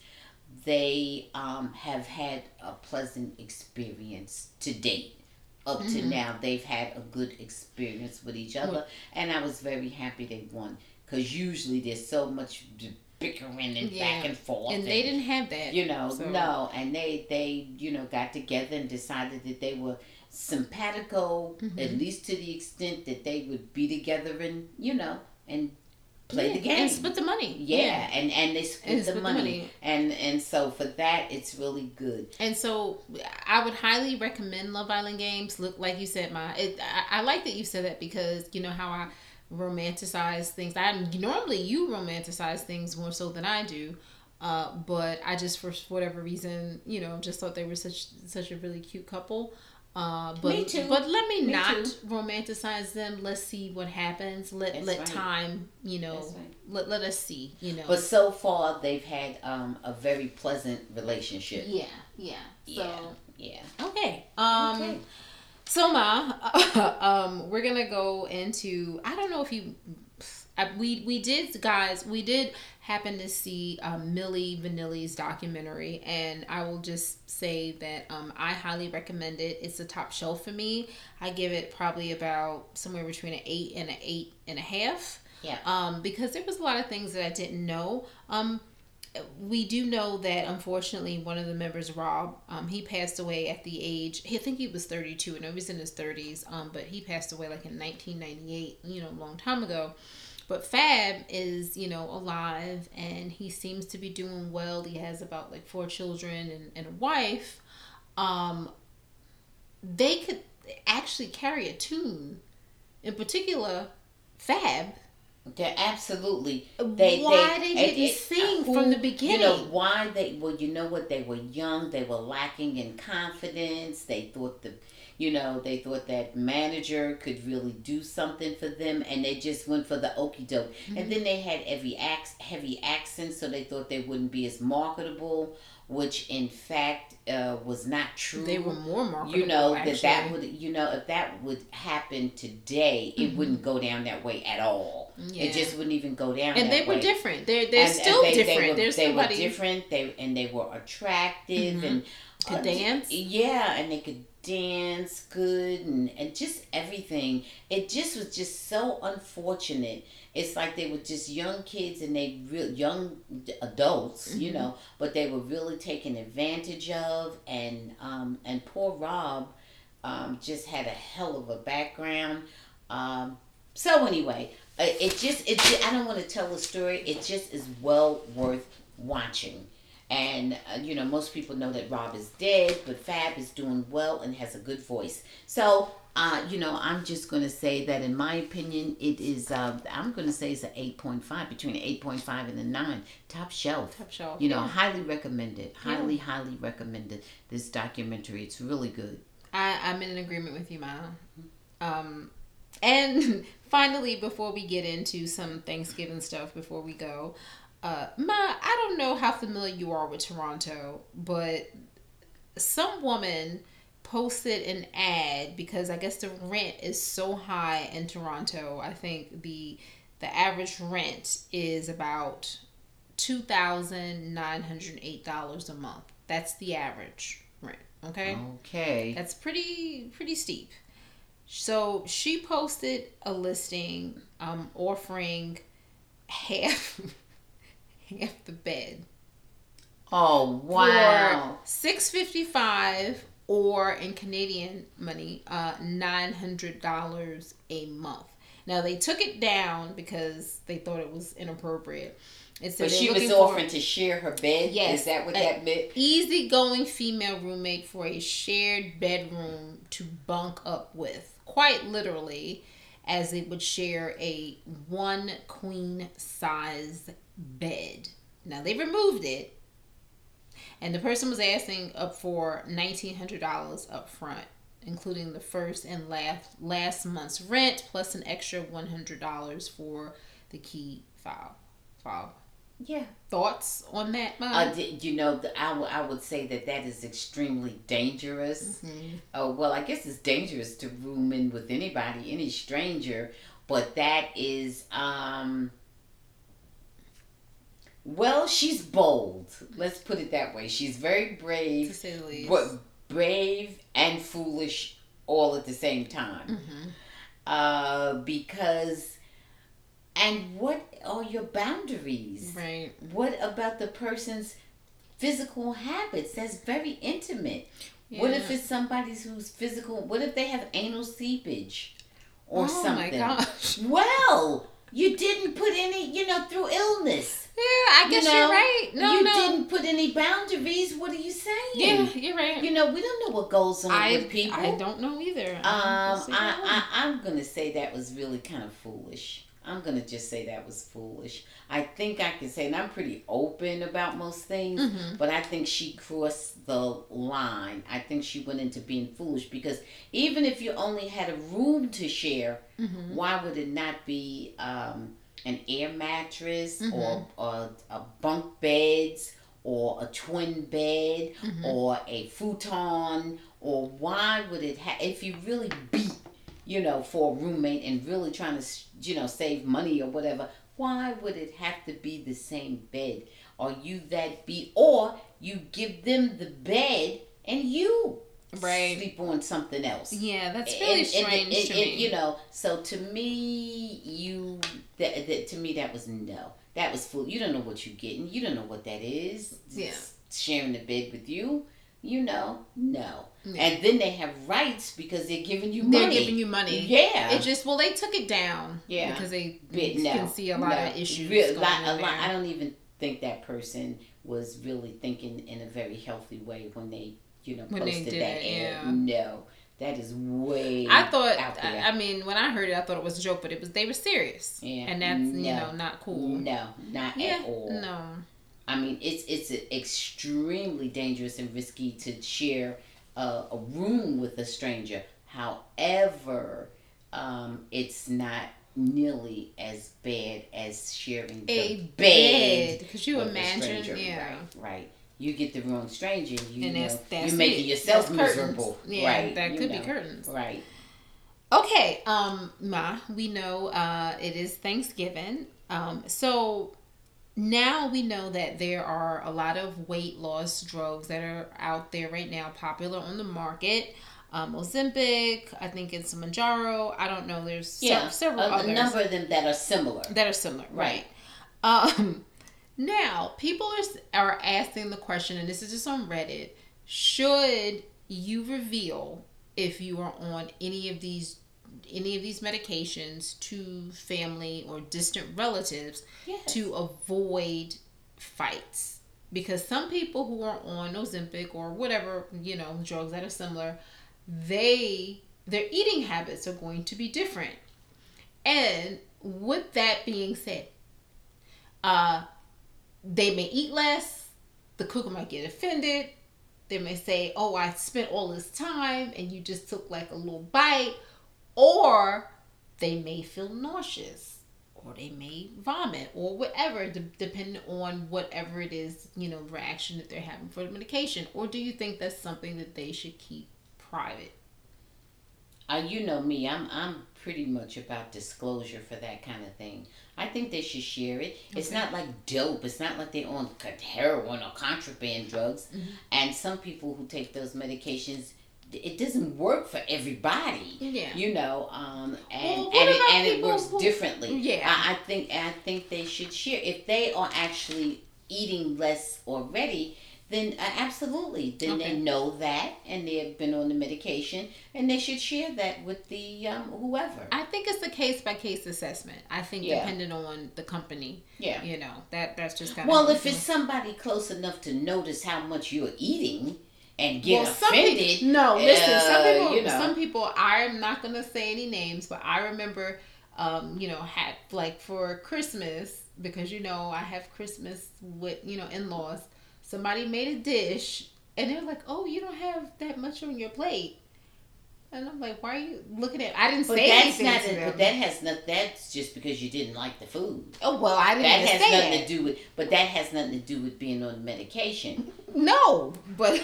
they um, have had a pleasant experience to date. Up to Mhm. now, they've had a good experience with each other, and I was very happy they won. Because usually there's so much bickering and Yeah. back and forth, and they didn't have that. you know so- no and they they you know got together and decided that they were simpatico Mhm. at least to the extent that they would be together and you know and play Yeah, the game and split the money. yeah, and and they split, And the, split the money. money. and and so for that it's really good And so I would highly recommend Love Island games. Look, like you said, my it, I, I like that you said that because you know how I romanticize things. I normally you romanticize things more so than I do. Uh, but I just for whatever reason, you know, just thought they were such such a really cute couple. Uh, but Me too. but let me, Me not too. romanticize them. Let's see what happens. Let That's let right. time, you know, right. let let us see, you know. but so far they've had um a very pleasant relationship yeah, yeah. So yeah okay. Um okay. So Ma, um, we're gonna go into. I don't know if you, I, we we did guys. We did happen to see um, Milli Vanilli's documentary, and I will just say that um, I highly recommend it. It's a top shelf for me. I give it probably about somewhere between an eight and an eight and a half. Yeah. Um, because there was a lot of things that I didn't know. Um, we do know that unfortunately one of the members rob um, he passed away at the age i think he was 32 and he was in his 30s um, but he passed away like in 1998 you know a long time ago. But fab is you know alive and he seems to be doing well. He has about like four children and, and a wife. Um, they could actually carry a tune. In particular fab They're absolutely. They, why they, they, didn't it- sing who- from the beginning You know why they? Well, you know what? They were young. They were lacking in confidence. They thought the, you know, they thought that manager could really do something for them, and they just went for the okey doke. Mm-hmm. And then they had heavy ac- heavy accents, so they thought they wouldn't be as marketable, which in fact uh, was not true They were more marketable. you know actually. that that would you know if that would happen today it Mhm. wouldn't go down that way at all Yeah. it just wouldn't even go down and they were way. different. They're they're And- and still they- they different. were- There's they somebody were different they and they were attractive Mhm. and could uh, dance. yeah and they could dance good and, and just everything it just was just so unfortunate it's like they were just young kids and they real young adults you Mhm. know but they were really taken advantage of. And um and poor rob um just had a hell of a background. Um so anyway uh, it just it i don't want to tell the story. It just is well worth watching. And uh, you know most people know that rob is dead but fab is doing well and has a good voice. So uh, you know i'm just going to say that in my opinion it is uh, i'm going to say it's an 8.5 between an 8.5 and a 9 top shelf Top shelf. you know yeah. highly recommended highly highly recommended this documentary it's really good I I'm in agreement with you, Ma. Um, and finally, before we get into some Thanksgiving stuff, before we go, uh, Ma, I don't know how familiar you are with Toronto, but some woman posted an ad because I guess the rent is so high in Toronto. I think the the average rent is about two thousand nine hundred eight dollars a month. That's the average rent. Okay. okay That's pretty pretty steep. So she posted a listing um offering half half the bed oh wow six fifty five or in Canadian money uh nine hundred dollars a month. Now they took it down because they thought it was inappropriate. It said but she was offering to share her bed Yes. is that what that meant easygoing female roommate for a shared bedroom to bunk up with, quite literally. as they would share a one queen size bed. Now they removed it, and the person was asking up for nineteen hundred dollars up front, including the first and last last month's rent plus an extra one hundred dollars for the key file. File. Yeah. Thoughts on that, Mom? Uh, d- you know, the, I, w- I would say that that is extremely dangerous. Mhm. Oh, well, I guess it's dangerous to room in with anybody, any stranger, but that is, um, well, she's bold. Let's put it that way. She's very to brave, say the least. but brave and foolish all at the same time. Mhm. Uh, because, and what are your boundaries? Right. What about the person's physical habits? That's very intimate. What if it's somebody who's physical? What if they have anal seepage or oh something? my gosh. Well, you didn't put any, you know, through illness. Yeah, I guess you are right. No, you no. didn't put any boundaries. What are you saying? Yeah, you're right. You know, we don't know what goes on I, with people. I don't know either. Um, I'm I, I, I'm gonna say that was really kind of foolish. I'm gonna just say that was foolish. I think I can say, and I'm pretty open about most things, Mhm. but I think she crossed the line. I think she went into being foolish because even if you only had a room to share, Mhm. why would it not be um, an air mattress Mhm. or, or a bunk beds or a twin bed Mhm. or a futon or why would it have if you really beat you know for a roommate and really trying to you know save money or whatever why would it have to be the same bed are you that beat or you give them the bed and you Right. sleep on something else Yeah, that's really and- strange and- to and, me. you know, so to me, you that, that to me that was no. That was fool. You don't know what you're getting. You don't know what that is. Yeah. Sharing the bed with you, you know, no. Yeah. And then they have rights because they're giving you money. They're giving you money. Yeah. It just well, they took it down. Yeah. Because they you no, can see a lot no. of issues Real- lot- a lot- I don't even think that person was really thinking in a very healthy way when they, you know, When posted that it, ad. yeah. No, that is way. I thought. out there. I, I mean, when I heard it, I thought it was a joke, but it was they were serious. Yeah. And that's you know not cool. No, not Yeah. at all. No. I mean, it's it's extremely dangerous and risky to share a, a room with a stranger. However, um, it's not nearly as bad as sharing A bed. Could you imagine? Yeah. Right, right. You get the wrong stranger, you And know, that's that's you're making it. yourself That's curtains. miserable. Yeah, right. that you could know. be curtains. Right. Okay, um, Ma, we know uh, it is Thanksgiving. Um, so now we know that there are a lot of weight loss drugs that are out there right now, popular on the market. Um, Ozempic, I think it's Mounjaro. I don't know. There's Yeah. several a, a others number of them that are similar. that are similar, Right. right? Um, now people are are asking the question, and this is just on Reddit: Should you reveal if you are on any of these any of these medications to family or distant relatives Yes. to avoid fights? Because some people who are on Ozempic or whatever you know drugs that are similar, they their eating habits are going to be different. And with that being said, uh, they may eat less. The cook might get offended. They may say, "Oh, I spent all this time and you just took like a little bite," or they may feel nauseous, or they may vomit, or whatever, de- depending on whatever it is, you know, reaction that they're having for the medication. Or do you think that's something that they should keep private? Uh, you know me, I'm I'm pretty much about disclosure for that kind of thing. I think they should share it. It's not like dope. It's not like they're on heroin or contraband drugs. Mhm. And some people who take those medications, it doesn't work for everybody. Yeah. You know, um, and Well, and, it, and it works who- differently. Yeah. I, I think I think they should share if they are actually eating less already. Then uh, absolutely, then Okay. they know that, and they've been on the medication, and they should share that with the um, whoever. I think it's a case by case assessment. I think Yeah. depending on the company, yeah. you know, that that's just kind Well, of Well, if it's somebody close enough to notice how much you're eating and get well, some offended, people, no, listen, some uh, people, you know. some people. I'm not gonna say any names, but I remember, um, you know, had like for Christmas because you know I have Christmas with you know in laws. Somebody made a dish, and they're like, "Oh, you don't have that much on your plate." And I'm like, why are you looking at? I didn't But say that's anything not. to them. but that has not. That's just because you didn't like the food. oh well, I didn't That has say nothing that. to do with. But that has nothing to do with being on medication. No, but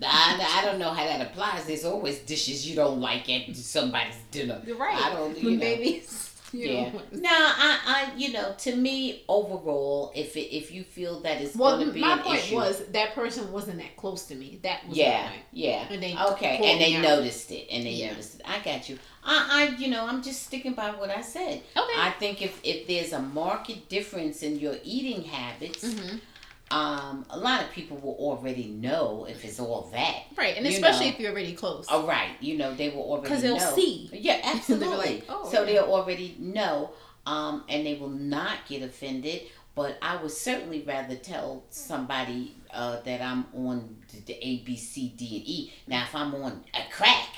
I, I don't know how that applies. There's always dishes you don't like at somebody's dinner. you're right. I don't. You know. Maybe. You Yeah. know, No, I, I, you know, to me, overall, if it, if you feel that it's Well, going to be my an point issue, was that person wasn't that close to me. That was yeah, point. yeah, And they okay, and they out. noticed it, and they Yeah. noticed it. I got you. I, I, you know, I'm just sticking by what I said. Okay. I think if if there's a marked difference in your eating habits, hmm um, a lot of people will already know if it's all that. Right, and especially know. if you're already close. All right, you know, they will already Because they'll know. see. Yeah, absolutely. like, "Oh, so yeah." they'll already know, um, and they will not get offended. But I would certainly rather tell somebody uh, that I'm on the, the A, B, C, D, and E. Now, if I'm on a crack,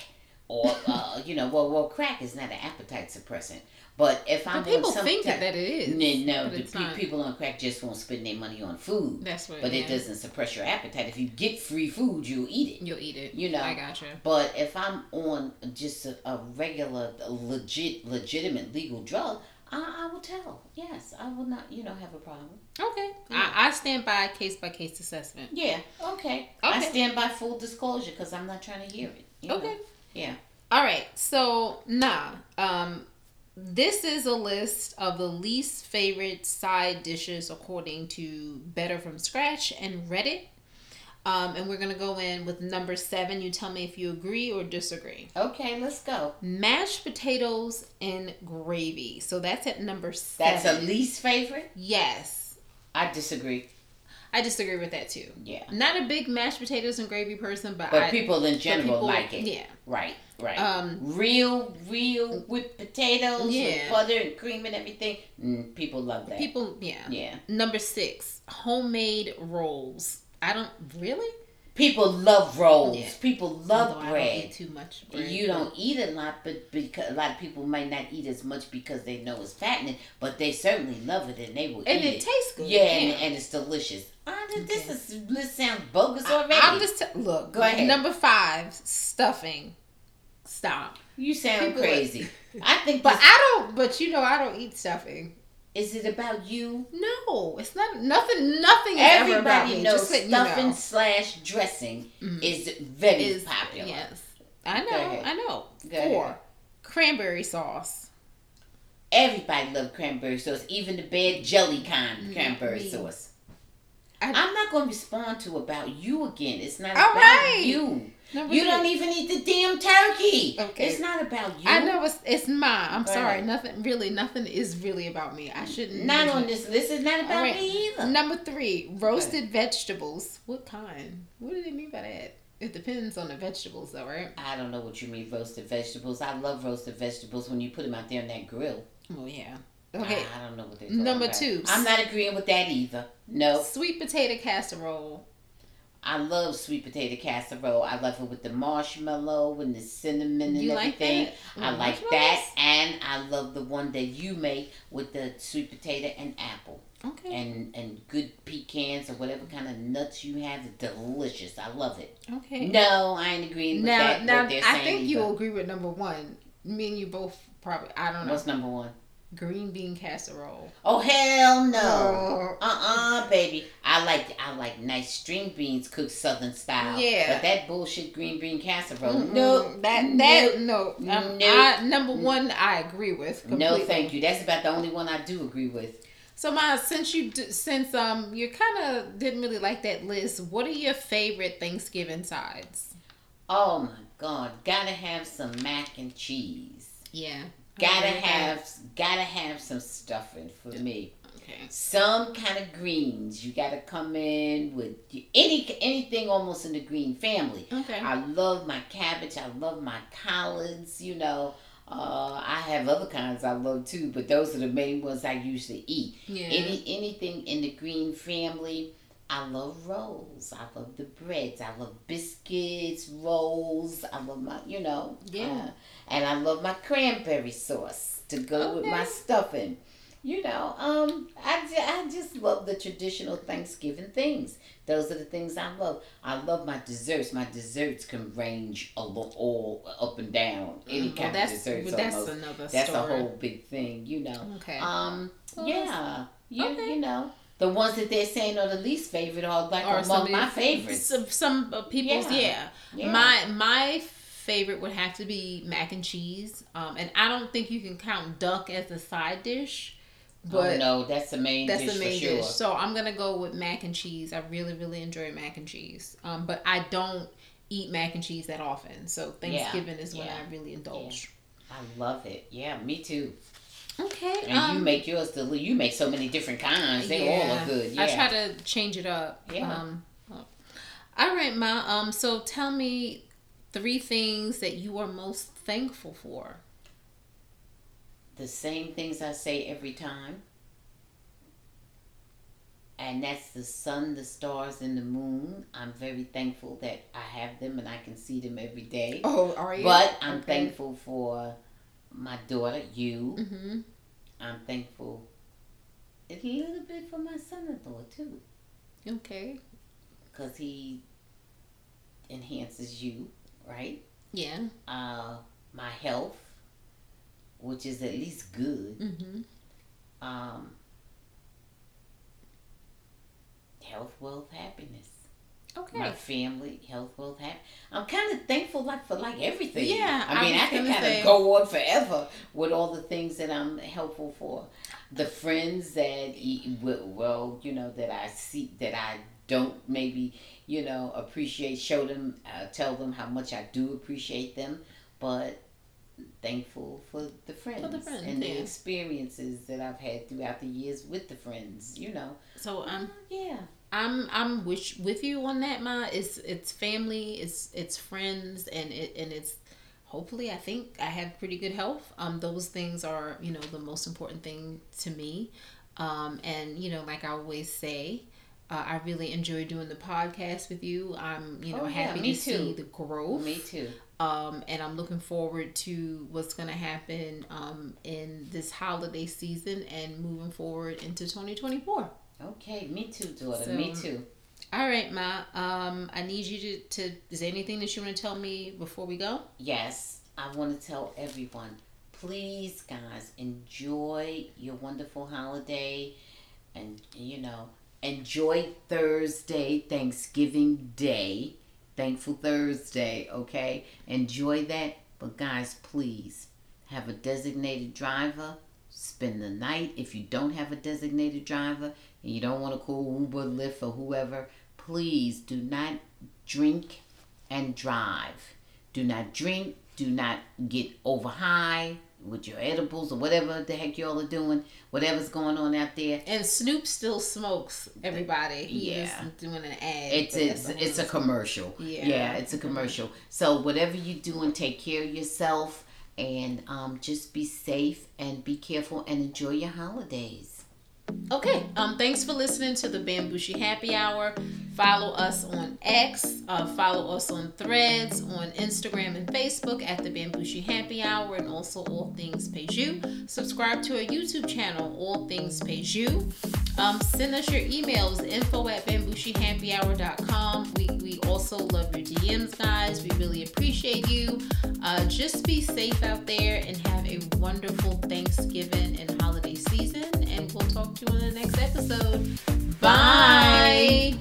or uh, you know, well, well, crack is not an appetite suppressant. But if I'm people on think type- that, it is. no, the pe- people on crack just won't spend their money on food. That's what. But yeah. it doesn't suppress your appetite. If you get free food, you'll eat it. You'll eat it. You know. I gotcha. But if I'm on just a, a regular, a legit, legitimate legal drug, I, I will tell. Yes, I will not, you know, have a problem. Okay. Yeah. I, I stand by case by case assessment. Yeah, okay. I stand by full disclosure because I'm not trying to hear it. you know? Okay. Yeah. All right. So, nah. Um, this is a list of the least favorite side dishes according to Better from Scratch and Reddit. Um, and we're gonna go in with number seven. You tell me if you agree or disagree. Okay, let's go. Mashed potatoes and gravy. So that's at number seven. That's a least favorite? yes. I disagree. I disagree with that too. Yeah. Not a big mashed potatoes and gravy person, but, But I, people in general people- like it. Yeah. Right, right. Um, real, real whipped potatoes Yeah. with butter and cream and everything. Mm, people love that. people, yeah. yeah. Number six, homemade rolls. I don't really People love rolls. Yeah. People love Although I don't bread. eat too much bread. You don't eat a lot, but because a lot of people might not eat as much because they know it's fattening, but they certainly love it and they will and eat it it. tastes good. yeah, and, and it's delicious. Ah, this Okay. is this sounds bogus I, already. I'm just t- look. Go ahead. Number five, stuffing. Stop. you sound People- crazy. I think, But I don't. But you know, I don't eat stuffing. is it about you? No, it's not. Nothing. Nothing is ever about Everybody knows stuffing know. slash dressing Mhm. is very is popular. Yes, I know. I know. Four, cranberry sauce. Everybody loves cranberry sauce, even the bad jelly kind Mm, cranberry me. sauce. I- I'm not going to respond to about you again. It's not about right. you. Number You don't even eat the damn turkey. Okay. It's not about you. I know it's it's mine. I'm Go sorry. ahead. Nothing really. Nothing is really about me. I shouldn't. Not on it. this list. It's not about right. me either. Number three, roasted vegetables. What kind? What do they mean by that? It depends on the vegetables, though, right? I don't know what you mean, roasted vegetables. I love roasted vegetables when you put them out there on that grill. Oh yeah. Okay. I don't know what they're Number about. two. I'm not agreeing with that either. No. Sweet potato casserole. I love sweet potato casserole. I love it with the marshmallow and the cinnamon and You like everything. that? I like that, and I love the one that you make with the sweet potato and apple, Okay. and and good pecans or whatever kind of nuts you have. It's delicious. I love it. Okay. No, I ain't agreeing with now, that. now I think you'll agree with number one. Me and you both probably. I don't know. What's number one? Green bean casserole. Oh hell no. Uh uh baby. I like I like nice string beans cooked southern style. Yeah. But that bullshit green bean casserole. Mm-mm. No. that that no. Um, Nope. I, number one, I agree with. No, thank you. That's about the only one I do agree with. So, Miles, since you since um you kind of didn't really like that list, what are your favorite Thanksgiving sides? Oh my God, gotta have some mac and cheese. Yeah, Gotta have, gotta have some stuffing for me. Okay. Some kind of greens. You gotta come in with any anything almost in the green family. Okay. I love my cabbage. I love my collards. You know, uh, I have other kinds I love too, but those are the main ones I usually eat. yeah. Any anything in the green family, I love rolls. I love the breads. I love biscuits, rolls. I love my, you know. Yeah. uh, and I love my cranberry sauce to go with my stuffing. You know, um, I, ju- I just love the traditional Thanksgiving things. Those are the things I love. I love my desserts. My desserts can range a lo- all up and down. Any Mm, kind well, of that's desserts. well, that's almost. another That's story. a whole big thing, you know. Okay. Um, Well, yeah, you, okay. you know, the ones that they're saying are the least favorite are like Or among my favorites. Some, some people's, Yeah. yeah. Yeah. My my favorite would have to be mac and cheese. Um, and I don't think you can count duck as a side dish, but oh no, that's the main that's dish the main for sure. dish. So I'm gonna go with mac and cheese. I really really enjoy mac and cheese. Um, but I don't eat mac and cheese that often. So Thanksgiving is when yeah, I really indulge. I love it. Yeah, me too. Okay. And um, you make yours the you make so many different kinds. They all are good. Yeah. I try to change it up. Yeah. Um, all right, Ma. Um, so tell me three things that you are most thankful for. the same things I say every time. And that's the sun, the stars, and the moon. I'm very thankful that I have them and I can see them every day. Oh, are you? But I'm Okay. thankful for my daughter, you. Mm-hmm. I'm thankful a little bit for my son-in-law too, Okay. because he enhances you, right? Yeah. Uh, my health, which is at least good. Mm-hmm. Um, health, wealth, happiness. Okay. My family, health, wealth, happiness. I'm kind of thankful like for like everything. Yeah, I mean, I can kind say- of go on forever with all the things that I'm helpful for. The friends that, well, you know, that I see that I don't maybe, you know, appreciate, show them, uh, tell them how much I do appreciate them, but thankful for the friends, friends, and the experiences that I've had throughout the years with the friends. You know, So I'm yeah, I'm I'm with with you on that, Ma. It's it's family, it's it's friends, and it and it's hopefully I think I have pretty good health. Um, those things are you know the most important thing to me. Um, and you know, like I always say. Uh, I really enjoy doing the podcast with you. I'm, you know, Oh, yeah, happy me to see too. the growth. me too. um, and I'm looking forward to what's going to happen um, in this holiday season and moving forward into 2024. Okay, me too, daughter. So- me too. All right, Ma. Um, I need you to, to. Is there anything that you want to tell me before we go? Yes, I want to tell everyone, please, guys, enjoy your wonderful holiday, and you know, enjoy Thursday, Thanksgiving Day, Thankful Thursday. Okay, enjoy that. But guys, please have a designated driver. Spend the night. If you don't have a designated driver and you don't want to call Uber, Lyft, or whoever, please do not drink and drive. Do not drink. Do not get over high with your edibles or whatever the heck y'all are doing. Whatever's going on out there. And Snoop still smokes. Everybody. He Yeah. doing an ad. It's but it's it's a commercial. Yeah. yeah, it's a commercial. So whatever you doing, take care of yourself and um, just be safe and be careful and enjoy your holidays. Okay. Um. Thanks for listening to the Bambushi Happy Hour. Follow us on X. Uh, follow us on Threads, on Instagram and Facebook at the Bambushi Happy Hour, and also All Things Peju. Subscribe to our YouTube channel, All Things Peju. Um, send us your emails, info at bambushihappyhour.com. We, we also love your DMs, guys. We really appreciate you. Uh, just be safe out there and have a wonderful Thanksgiving and holiday season. And we'll talk to you in the next episode. Bye.